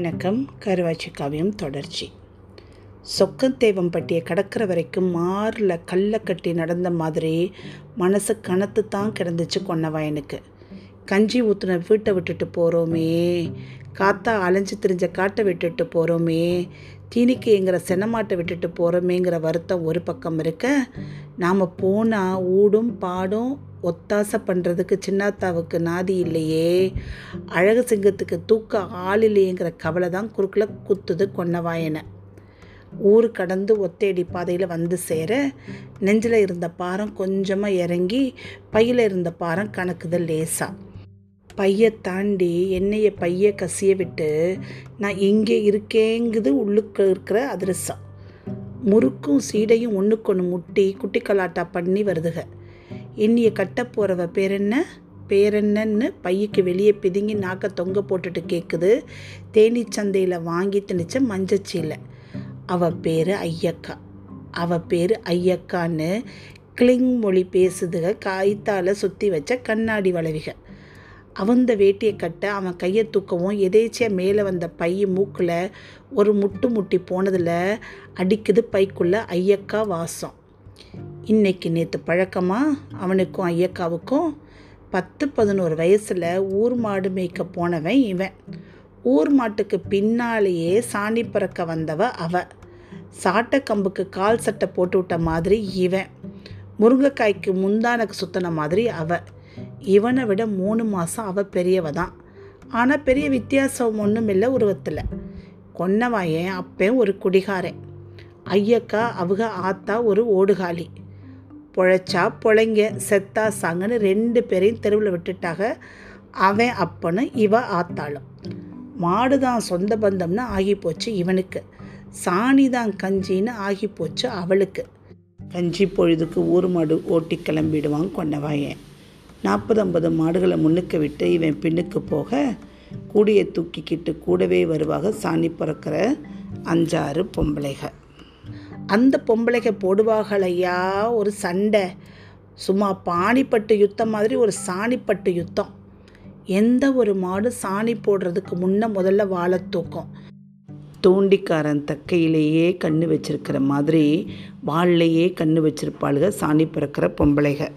வணக்கம். கருவாச்சி காவியம் தொடர்ச்சி. சொக்கந்தேவம்பட்டியை கடக்கிற வரைக்கும் மாரில் கல்லை கட்டி நடந்த மாதிரி மனசு கனத்து தான் கிடந்துச்சு கொன்னவாயனுக்கு. கஞ்சி ஊற்றுன வீட்டை விட்டுட்டு போகிறோமே காத்தா அலைஞ்சு திரிஞ்ச காட்டை விட்டுட்டு போகிறோமே தீனிக்கைங்கிற செனமாட்டை விட்டுட்டு போகிறோமேங்கிற வருத்தம் ஒரு பக்கம் இருக்க நாம் போனால் ஊடும் பாடும் ஒத்தாசை பண்ணுறதுக்கு சின்னாத்தாவுக்கு நாதி இல்லையே. அழகு சிங்கத்துக்கு தூக்க ஆள் இல்லையேங்கிற கவலை தான் குறுக்கில் குத்துது கொன்னவாயனை. ஊர் கடந்து ஒத்தேடி பாதையில் வந்து சேர நெஞ்சில் இருந்த பாரம் கொஞ்சமாக இறங்கி பையில் இருந்த பாரம் கணக்குது லேசாக பையை தாண்டி என்னையை பையை கசிய விட்டு நான் இங்கே இருக்கேங்குது உள்ளுக்கு இருக்கிற அதிரசம். முறுக்கும் சீடையும் ஒன்றுக்கொன்று முட்டி குட்டி கலாட்டா பண்ணி வருதுக. என்னையை கட்ட போகிறவ பேர் என்ன பேர் என்னன்னு பையக்கு வெளியே பிதுங்கி நாக்க தொங்க போட்டுட்டு கேட்குது தேனி சந்தையில் வாங்கி திணிச்ச மஞ்சச்சீலை அவ பேர் ஐயக்கா. அவ பேர் ஐயக்கான்னு கிளிங் மொழி பேசுதுக காய்த்தால் சுற்றி வச்ச கண்ணாடி வளவிகள் அவந்த வேட்டியை கட்ட அவன் கையை தூக்கவும் எதேச்சியாக மேலே வந்த பை மூக்கில் ஒரு முட்டு முட்டி போனதில் அடிக்குது பைக்குள்ளே ஐயக்கா வாசம். இன்னைக்கு நேற்று பழக்கமாக அவனுக்கும் ஐயக்காவுக்கும் பத்து பதினோரு வயசில் ஊர் மாடு மேய்க்க போனவன் இவன். ஊர் மாட்டுக்கு பின்னாலேயே சாணி பறக்க வந்தவ அவ. சாட்டை கம்புக்கு கால் சட்டை போட்டு விட்ட மாதிரி இவன். முருங்கைக்காய்க்கு முந்தானக்கு சுத்தின மாதிரி அவ. இவனை விட மூணு மாதம் அவள் பெரியவ தான். ஆனால் பெரிய வித்தியாசம் ஒன்றும் இல்லை உருவத்தில். கொன்னவாயன் அப்பேன் ஒரு குடிகாரன். ஐயக்கா அவங்க ஆத்தா ஒரு ஓடுகாலி. பொழைச்சா பொழைங்க செத்தா சாங்கன்னு ரெண்டு பேரையும் தெருவில் விட்டுட்டாக அவன் அப்பனு இவ ஆத்தாளும். மாடு தான் சொந்த பந்தம்னு ஆகி போச்சு இவனுக்கு. சாணி தான் கஞ்சின்னு ஆகி போச்சு அவளுக்கு. கஞ்சி பொழுதுக்கு ஊர் மாடு ஓட்டி கிளம்பிடுவான் கொண்டவாயன் நாற்பது ஐம்பது மாடுகளை முன்னுக்கு விட்டு இவன் பின்னுக்கு போக கூடியை தூக்கிக்கிட்டு கூடவே வருவாக சாணி பிறக்கிற அஞ்சாறு பொம்பளைக அந்த பொம்பளைக போடுவாகளையா ஒரு சண்டை. சும்மா பாணிப்பட்டு யுத்தம் மாதிரி ஒரு சாணிப்பட்டு யுத்தம். எந்த ஒரு மாடு சாணி போடுறதுக்கு முன்ன முதல்ல வாழை தூக்கும்? தூண்டிக்காரன் தக்கையிலேயே கண்ணு வச்சிருக்கிற மாதிரி வாள்லையே கண்ணு வச்சிருப்பாளுக சாணி பிறக்கிற பொம்பளைக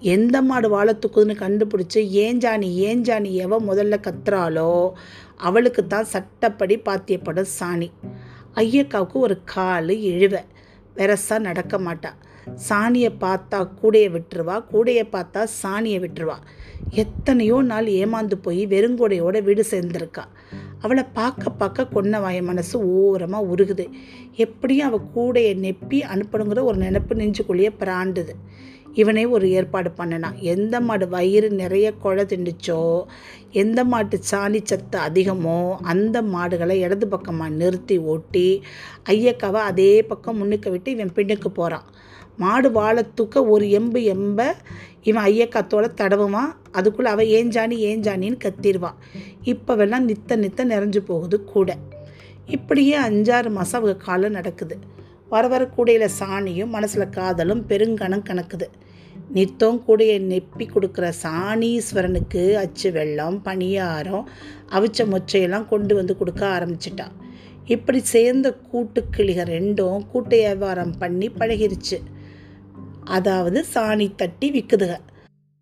எந்த மாடு வாழை தூக்குதுன்னு கண்டுபிடிச்சி ஏஞ்சாணி ஏஞ்சாணி எவ முதல்ல கத்துறாளோ அவளுக்கு தான் சட்டப்படி பாத்தியப்படும் சாணி. ஐயக்காவுக்கு ஒரு கால் இழுவ. வெரசா நடக்க மாட்டா. சாணியை பார்த்தா கூடையை விட்டுருவா கூடையை பார்த்தா சாணியை விட்டுருவா. எத்தனையோ நாள் ஏமாந்து போய் வெறுங்கூடையோட வீடு சேர்ந்துருக்கா. அவளை பார்க்க பார்க்க கொன்னவாய மனசு ஓரமாக உருகுது. எப்படியும் அவள் கூடையை நெப்பி அனுப்பணுங்கிற ஒரு நினப்பு நெஞ்சுக்குள்ளேயே பிராண்டுது. இவனே ஒரு ஏற்பாடு பண்ணினான். எந்த மாடு வயிறு நிறைய குழ திண்டுச்சோ எந்த மாட்டு சாணி சத்து அதிகமோ அந்த மாடுகளை இடது பக்கமாக நிறுத்தி ஓட்டி ஐயக்காவை அதே பக்கம் முன்னுக்கு விட்டு இவன் பின்னுக்கு போகிறான் மாடு வாழை தூக்க ஒரு எம்பு எம்ப இவன் ஐயக்காத்தோட தடவுவான். அதுக்குள்ளே அவள் ஏஞ்சாணி ஏஞ்சாணின்னு கத்திடுவான். இப்போவெல்லாம் நித்த நித்த நிறைஞ்சு போகுது கூட. இப்படியே அஞ்சாறு மாதம் அவங்க காலம் நடக்குது. வர வர கூடையில் சாணியும் மனசில் காதலும் பெருங்கணம் கணக்குது. நித்தம் கூடையை நெப்பி கொடுக்குற சாணீஸ்வரனுக்கு அச்சு வெள்ளம் பணியாரம் அவிச்ச மொச்சையெல்லாம் கொண்டு வந்து கொடுக்க ஆரம்பிச்சிட்டான் இப்படி சேர்ந்த கூட்டுக்கிளிக ரெண்டும் கூட்டு வியாபாரம் பண்ணி பழகிருச்சு. அதாவது சாணி தட்டி விற்குதுக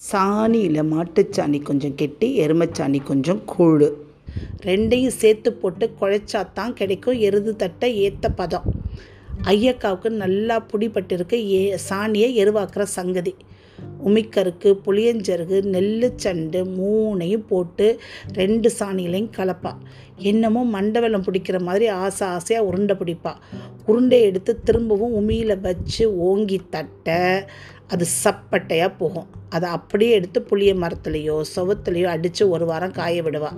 சாணியில் மாட்டுச்சாணி கொஞ்சம் கெட்டி எருமைச்சாணி கொஞ்சம் கூழு. ரெண்டையும் சேர்த்து போட்டு குழைச்சாத்தான் கிடைக்கும். எருது தட்டை ஏற்ற பதம். ஐயக்காவுக்கு நல்லா பிடிபட்டிருக்கு ஏ சாணியை எருவாக்குற சங்கதி. உமிக்கருக்கு புளியஞ்சருகு நெல்லுச்சண்டு மூணையும் போட்டு ரெண்டு சாணியிலையும் கலப்பா. என்னமோ மண்டவெல்லம் பிடிக்கிற மாதிரி ஆசை ஆசையாக உருண்டை பிடிப்பா. உருண்டை எடுத்து திரும்பவும் உமியில் வச்சு ஓங்கி தட்ட அது சப்பட்டையாக போகும். அதை அப்படியே எடுத்து புளிய மரத்துலேயோ சுவத்துலேயோ அடித்து ஒரு வாரம் காய விடுவா.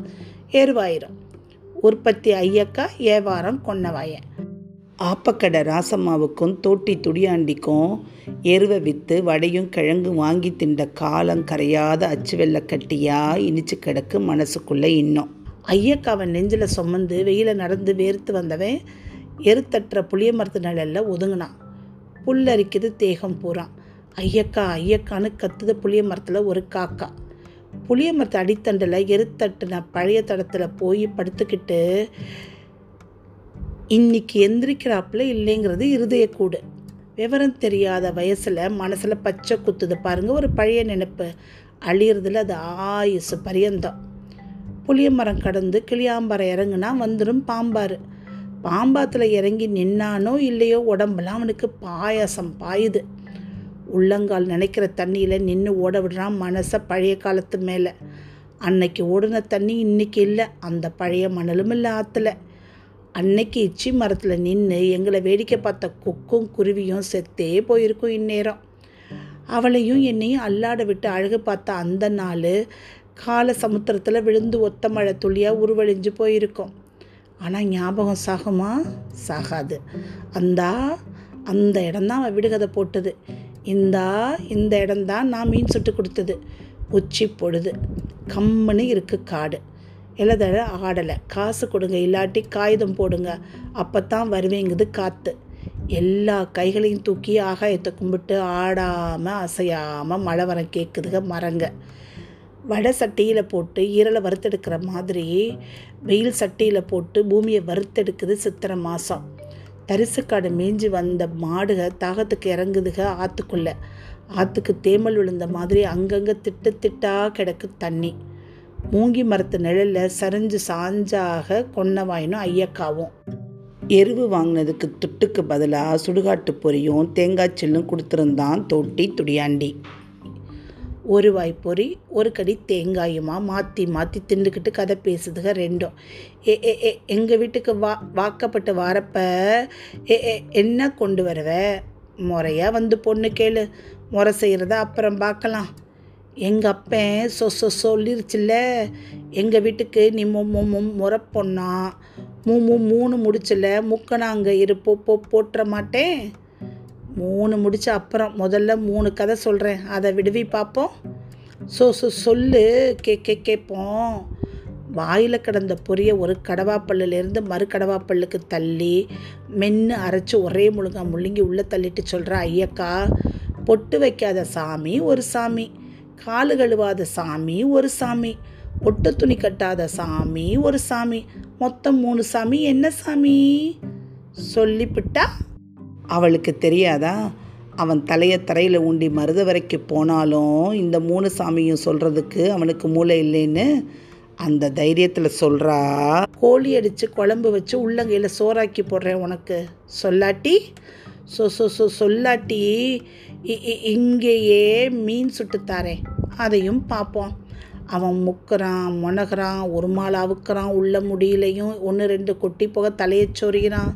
ஏறுவாயிரும் உற்பத்தி ஐயக்கா ஏவாரம் கொன்னவாயன். ஆப்பக்கடை ராசம்மாவுக்கும் தோட்டி துடியாண்டிக்கும் எருவை விற்று வடையும் கிழங்கும் வாங்கி திண்ட காலம் கரையாத அச்சு வெள்ளை கட்டியாக இனிச்சு கிடக்கு மனசுக்குள்ளே இன்னும் ஐயக்காவன் நெஞ்சில் சுமந்து வெயில நடந்து வேர்த்து வந்தவன் எருத்தட்டுற புளிய மரத்து நிழலில் ஒதுங்கினான். புல்லரிக்குது தேகம் பூரா. ஐயக்கா ஐயக்கான்னு கத்துது புளிய மரத்தில் ஒரு காக்கா. புளிய மரத்து அடித்தண்டில் எருத்தட்டுன பழைய தடத்தில் போய் படுத்துக்கிட்டு இன்னைக்கு எந்திரிக்கிறாப்புல இல்லைங்கிறது இருதயக்கூடு விவரம் தெரியாத வயசில் மனசில் பச்சை குத்துது பாருங்கள் ஒரு பழைய நினைப்பு. அழியறதுல அது ஆயுசு பரியந்தம். புளிய மரம் கடந்து கிளியாம்பரம் இறங்குனா வந்துடும் பாம்பாறு. பாம்பாத்தில் இறங்கி நின்னானோ இல்லையோ உடம்புலாம் அவனுக்கு பாயாசம் பாயுது. உள்ளங்கால் நினைக்கிற தண்ணியில் நின்று ஓட விடுறான் மனசை பழைய காலத்து மேலே. அன்னைக்கு ஓடின தண்ணி இன்னைக்கு இல்லை அந்த பழைய மணலும் இல்லை ஆற்றுல அன்னைக்கு இச்சி மரத்தில் நின்று எங்களை வேடிக்கை பார்த்த கொக்கும் குருவியும் செத்தே போயிருக்கும் இந்நேரம். அவளையும் என்னையும் அல்லாட விட்டு அழகு பார்த்த அந்த நாள் கால சமுத்திரத்தில் விழுந்து ஒத்த மழை துளியாக உருவழிஞ்சு போயிருக்கோம். ஆனால் ஞாபகம் சாகுமா? சாகாது. அந்தா அந்த இடம்தான் அவன் விடுகதை போட்டது. இந்தா இந்த இடம்தான் நான் மீன் சுட்டு கொடுத்தது. உச்சி பொழுது. கம்முன்னு இருக்குது காடு. எழுதழ ஆடலை. காசு கொடுங்க இல்லாட்டி காகிதம் போடுங்க. அப்போ தான் வருவேங்குது காற்று எல்லா கைகளையும் தூக்கி ஆகாயத்தை கும்பிட்டு ஆடாமல் அசையாமல் மழை வர கேட்குதுங்க மரங்க. வடை சட்டியில் போட்டு ஈரலை வறுத்தெடுக்கிற மாதிரி வெயில் சட்டியில் போட்டு பூமியை வறுத்தெடுக்குது சித்திரை மாதம் தரிசுக்காடு மேய்ஞ்சி வந்த மாடுக தாகத்துக்கு இறங்குதுக ஆற்றுக்குள்ளே ஆற்றுக்கு தேமல் விழுந்த மாதிரி அங்கங்கே திட்டு திட்டாக கிடக்கு தண்ணி. மூங்கி மரத்து நிழலில் சரிஞ்சு சாஞ்சாக கொன்னவாயினும் ஐயக்காவும். எருவு வாங்கினதுக்கு துட்டுக்கு பதிலாக சுடுகாட்டு பொரியும் தேங்காய் சில்லும் கொடுத்துருந்தான் தொட்டி துடியாண்டி. ஒரு வாய் பொறி ஒரு கடி தேங்காயுமா மாற்றி மாற்றி திண்டுக்கிட்டு கதை பேசுதுக ரெண்டும். ஏ ஏ ஏ எங்கள் வீட்டுக்கு வா வாக்கப்பட்டு வரப்ப ஏ ஏ என்ன கொண்டு வரவ? முறையாக வந்து பொண்ணு கேளு. முறை செய்கிறத அப்புறம் பார்க்கலாம். எங்கள் அப்பன் சொ சொ சொல்லிருச்சுல்ல? எங்கள் வீட்டுக்கு நீ மு முறை பொண்ணா மூ மூ மூணு முடிச்சில்ல? முக்கணாங்க இரு போ போ போட்டுற மாட்டேன். மூணு முடிச்ச அப்புறம் முதல்ல மூணு கதை சொல்கிறேன் அதை விடுவி பார்ப்போம் ஸோ ஸோ சொல்லு கே கே கேட்போம் வாயில் கிடந்த பொரிய ஒரு கடவாப்பல்லுலேருந்து மறு கடவாப்பல்லுக்கு தள்ளி மென்று அரைச்சி ஒரே முழுங்கா முழுங்கி உள்ளே தள்ளிட்டு சொல்கிற ஐயக்கா பொட்டு வைக்காத சாமி ஒரு சாமி. காலு கழுவாத சாமி ஒரு சாமி. ஒட்டு துணி கட்டாத சாமி ஒரு சாமி. மொத்தம் மூணு சாமி. என்ன சாமி? சொல்லிவிட்டா அவளுக்கு தெரியாதா? அவன் தலையை தரையில் ஊண்டி மருத வரைக்கு போனாலும் இந்த மூணு சாமியும் சொல்கிறதுக்கு அவனுக்கு மூளை இல்லைன்னு அந்த தைரியத்தில் சொல்கிறா கோழி அடித்து குழம்பு வச்சு உள்ளங்கையில் சோறாக்கி போடுறேன் உனக்கு. சொல்லாட்டி? சொ சொ சொ சொல்லாட்டி. இங்கேயே மீன் சுட்டுத்தாரே. அதையும் பார்ப்போம். அவன் முக்குறான் முனகிறான் ஒரு மாலை அவுக்குறான் உள்ள முடியலையும் ஒன்று ரெண்டு கொட்டி போக தலையை சொறிகிறான்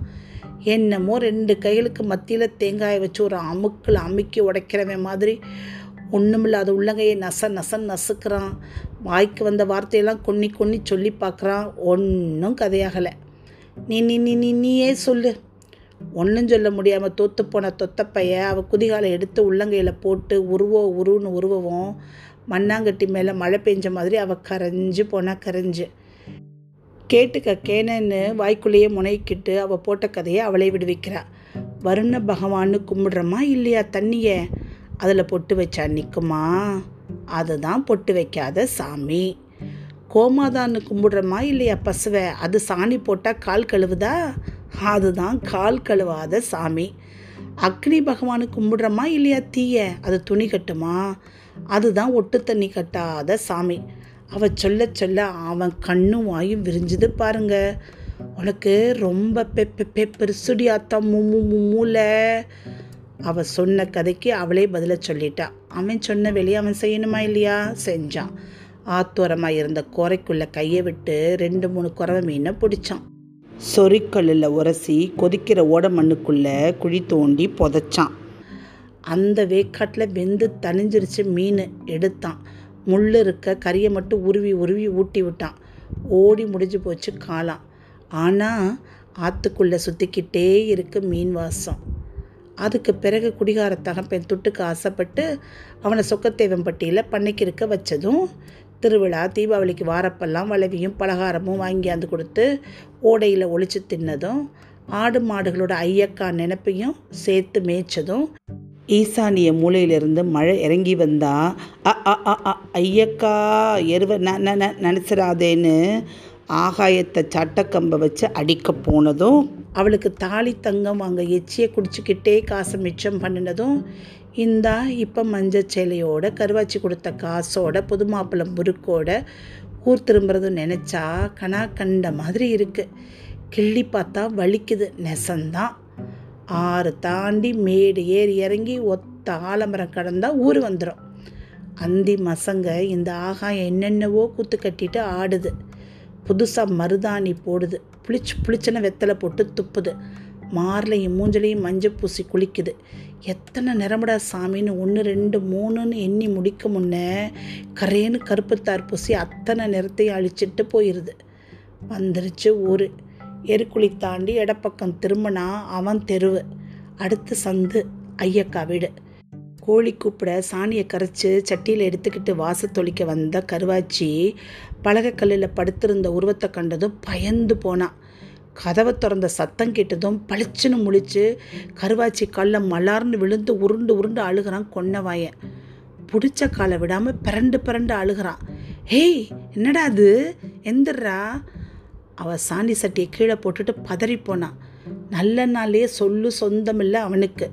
என்னமோ ரெண்டு கைகளுக்கு மத்தியில் தேங்காயை வச்சு ஒரு அமுக்கில் அமுக்கி உடைக்கிறவன் மாதிரி. ஒன்றுமில்லாத உள்ளங்கையை நச நசன் நசுக்கிறான். வாய்க்கு வந்த வார்த்தையெல்லாம் கொன்னி கொன்னி சொல்லி பார்க்குறான். ஒன்றும் கதையாகலை. நீ நீ நீ நீ நீயே சொல்லு. ஒன்றும் சொல்ல முடியாமல் தோற்று போன தொத்தப்பைய அவள் குதிகாலை எடுத்து உள்ளங்கையில் போட்டு உருவோ உருன்னு உருவவும் மண்ணாங்கட்டி மேலே மழை பெஞ்ச மாதிரி அவள் கரைஞ்சு போனால் கரைஞ்சு. கேட்டுக்க கேனன்னு வாய்க்குள்ளேயே முனைக்கிட்டு அவள் போட்ட கதையை அவளே விடுவிக்கிறா. வருண பகவான்னு கும்பிடுறமா இல்லையா தண்ணியை? அதில் பொட்டு வச்சா நிற்குமா அதுதான் பொட்டு வைக்காத சாமி. கோமாதான்னு கும்பிடுறமா இல்லையா பசுவை? அது சாணி போட்டால் கால் கழுவுதா? அதுதான் கால் கழுவாத சாமி. அக்னி பகவானு கும்பிடுறோமா இல்லையா தீய? அது துணி கட்டுமா? அதுதான் ஒட்டு தண்ணி கட்டாத சாமி. அவ சொல்ல சொல்ல அவன் கண்ணும் வாயும் விரிஞ்சுது பாருங்க. உனக்கு ரொம்ப பெப்பெ பெருசுடி அத்தா மூ மூ அவ சொன்ன கதைக்கு அவளே பதில சொல்லிட்டா. அவன் சொன்ன வேலையை அவன் செய்யணுமா இல்லையா? செஞ்சான். ஆத்தோரமாக இருந்த குறைக்குள்ள கையை விட்டு ரெண்டு மூணு குறவை மீனை பிடிச்சான். சொறிக்கல்லில் உரசி கொதிக்கிற ஓட மண்ணுக்குள்ளே குழி தோண்டி புதைச்சான். அந்த வேக்காட்டில் வெந்து தணிஞ்சிருச்சு மீன் எடுத்தான். முள் இருக்க கறியை மட்டும் உருவி உருவி ஊட்டி விட்டான். ஓடி முடிஞ்சு போச்சு காலாம் ஆனால் ஆற்றுக்குள்ளே சுற்றிக்கிட்டே இருக்கு மீன் வாசம். அதுக்கு பிறகு குடிகார தகப்பன் துட்டுக்கு ஆசைப்பட்டு அவனை சொக்கத்தேவம்பட்டியில் பண்ணைக்கு இருக்க வச்சதும் திருவிழா தீபாவளிக்கு வாரப்பெல்லாம் வளவியும் பலகாரமும் வாங்கியாந்து கொடுத்து ஓடையில் ஒழிச்சு தின்னதும் ஆடு மாடுகளோட ஐயக்கா நினப்பையும் சேர்த்து மேய்ச்சதும் ஈசானிய மூலையிலிருந்து மழை இறங்கி வந்தா அ அ அ ஐயக்கா எருவ ந ந ந நினச்சிடாதேன்னு ஆகாயத்தை சட்டக்கம்பை வச்சு அடிக்க போனதும் அவளுக்கு தாலி தங்கம் அங்கே எச்சியை குடிச்சிக்கிட்டே காசை மிச்சம் பண்ணினதும் இந்தா இப்போ மஞ்சள் சேலையோட கருவாச்சி கொடுத்த காசோட புது மாப்பிளம் முறுக்கோட ஊர் திரும்புறதும் நினச்சா கனா கண்ட மாதிரி இருக்குது கிள்ளி பார்த்தா வலிக்குது நெசந்தான். ஆறு தாண்டி மேடு ஏறி இறங்கி ஒத்த ஆலமரம் கடந்தால் ஊர் வந்துடும் அந்தி மசங்க இந்த ஆகாயம் என்னென்னவோ கூத்து கட்டிட்டு ஆடுது. புதுசாக மருதாணி போடுது. புளிச்சு புளிச்சுன்னு வெத்தலை போட்டு துப்புது. மார்லையும் மூஞ்சலையும் மஞ்சள் பூசி குளிக்குது. எத்தனை நிறமடா சாமின்னு ஒன்று ரெண்டு மூணுன்னு எண்ணி முடிக்க முன்னே கரேன்னு கருப்புத்தார் பூசி அத்தனை நிறத்தையும் அழிச்சிட்டு போயிடுது வந்துருச்சு ஊர். எருக்குழி தாண்டி இடப்பக்கம் திரும்பினா அவன் தெருவு. அடுத்து சந்து ஐயக்கா வீடு. கோழி கூப்பிட சாணியை கரைச்சி சட்டியில் எடுத்துக்கிட்டு வாச தொளிக்க வந்த கருவாச்சி பலகைக்கல்லில் படுத்திருந்த உருவத்தை கண்டதும் பயந்து போனான் கதவை திறந்த சத்தம் கேட்டதும் பளிச்சுன்னு முழிச்சு கருவாச்சி காலில் மலார்னு விழுந்து உருண்டு உருண்டு அழுகிறான் கொன்னவாயன். பிடிச்ச காலை விடாமல் பிறண்டு பிறண்டு அழுகிறான். ஹேய் என்னடா அது? எந்திரா அவ சாணி சட்டியை கீழே போட்டுட்டு பதறி போனான் நல்ல நாளே சொல்லு சொந்தமில்லை அவனுக்கு.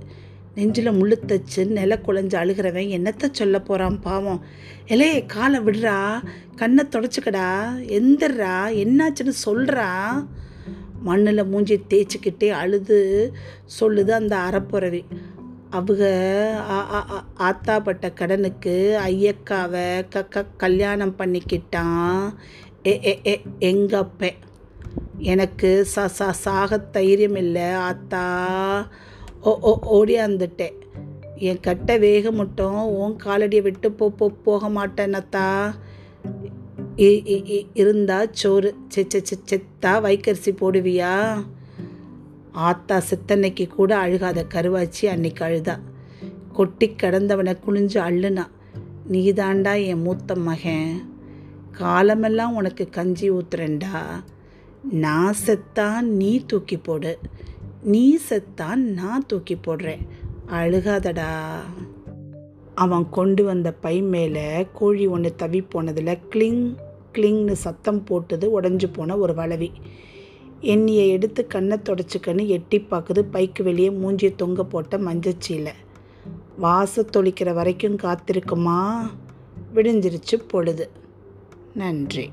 நெஞ்சில் முள்ளு தச்சு நில குழஞ்சு அழுகிறவன் என்னத்த சொல்ல போகிறான் பாவம். எலே காலை விடுறா. கண்ணை தொடச்சிக்கடா. எந்திரா என்னாச்சுன்னு சொல்கிறா மண்ணில் மூஞ்சி தேய்ச்சிக்கிட்டே அழுது சொல்லுது அந்த அறப்புறவி. அவங்க ஆத்தாப்பட்ட கடனுக்கு ஐயக்காவை க க கல்யாணம் பண்ணிக்கிட்டான் எ எ எ எங்கப்ப? எனக்கு ச ச சாக தைரியம் இல்லை ஆத்தா. ஓ ஓ ஓடியாந்துட்டேன் என் கட்ட வேக மட்டும் உன் காலடியை விட்டு போ போ போக மாட்டேன்னத்தா இருந்தா சோறு. செத்தா வைக்கரிசி போடுவியா? ஆத்தா சித்தன்னைக்கு கூட அழுகாத கருவாச்சி அன்னைக்கு அழுதா. கொட்டி கடந்தவனை குனிஞ்சு அள்ளுனா நீதாண்டா என் மூத்த மகன். காலமெல்லாம் உனக்கு கஞ்சி ஊத்துறேன்டா. நான் செத்தா நீ தூக்கி போடு. நீ செத்தா நான் தூக்கி போடுறேன். அழுகாதடா. அவன் கொண்டு வந்த பை மேலே கோழி ஒன்று தவி போனதில் கிளிங் கிளிங்னு சத்தம் போட்டது உடஞ்சி போன ஒரு வளவி. எண்ணியை எடுத்து கண்ணை தொடச்சிக்கன்னு எட்டி பார்க்குது பைக்கு வெளியே மூஞ்சியை தொங்க போட்ட மஞ்சச்சீலை. வாச தொளிக்கிற வரைக்கும் காத்திருக்குமா? விடிஞ்சிருச்சு பொழுது. நன்றி.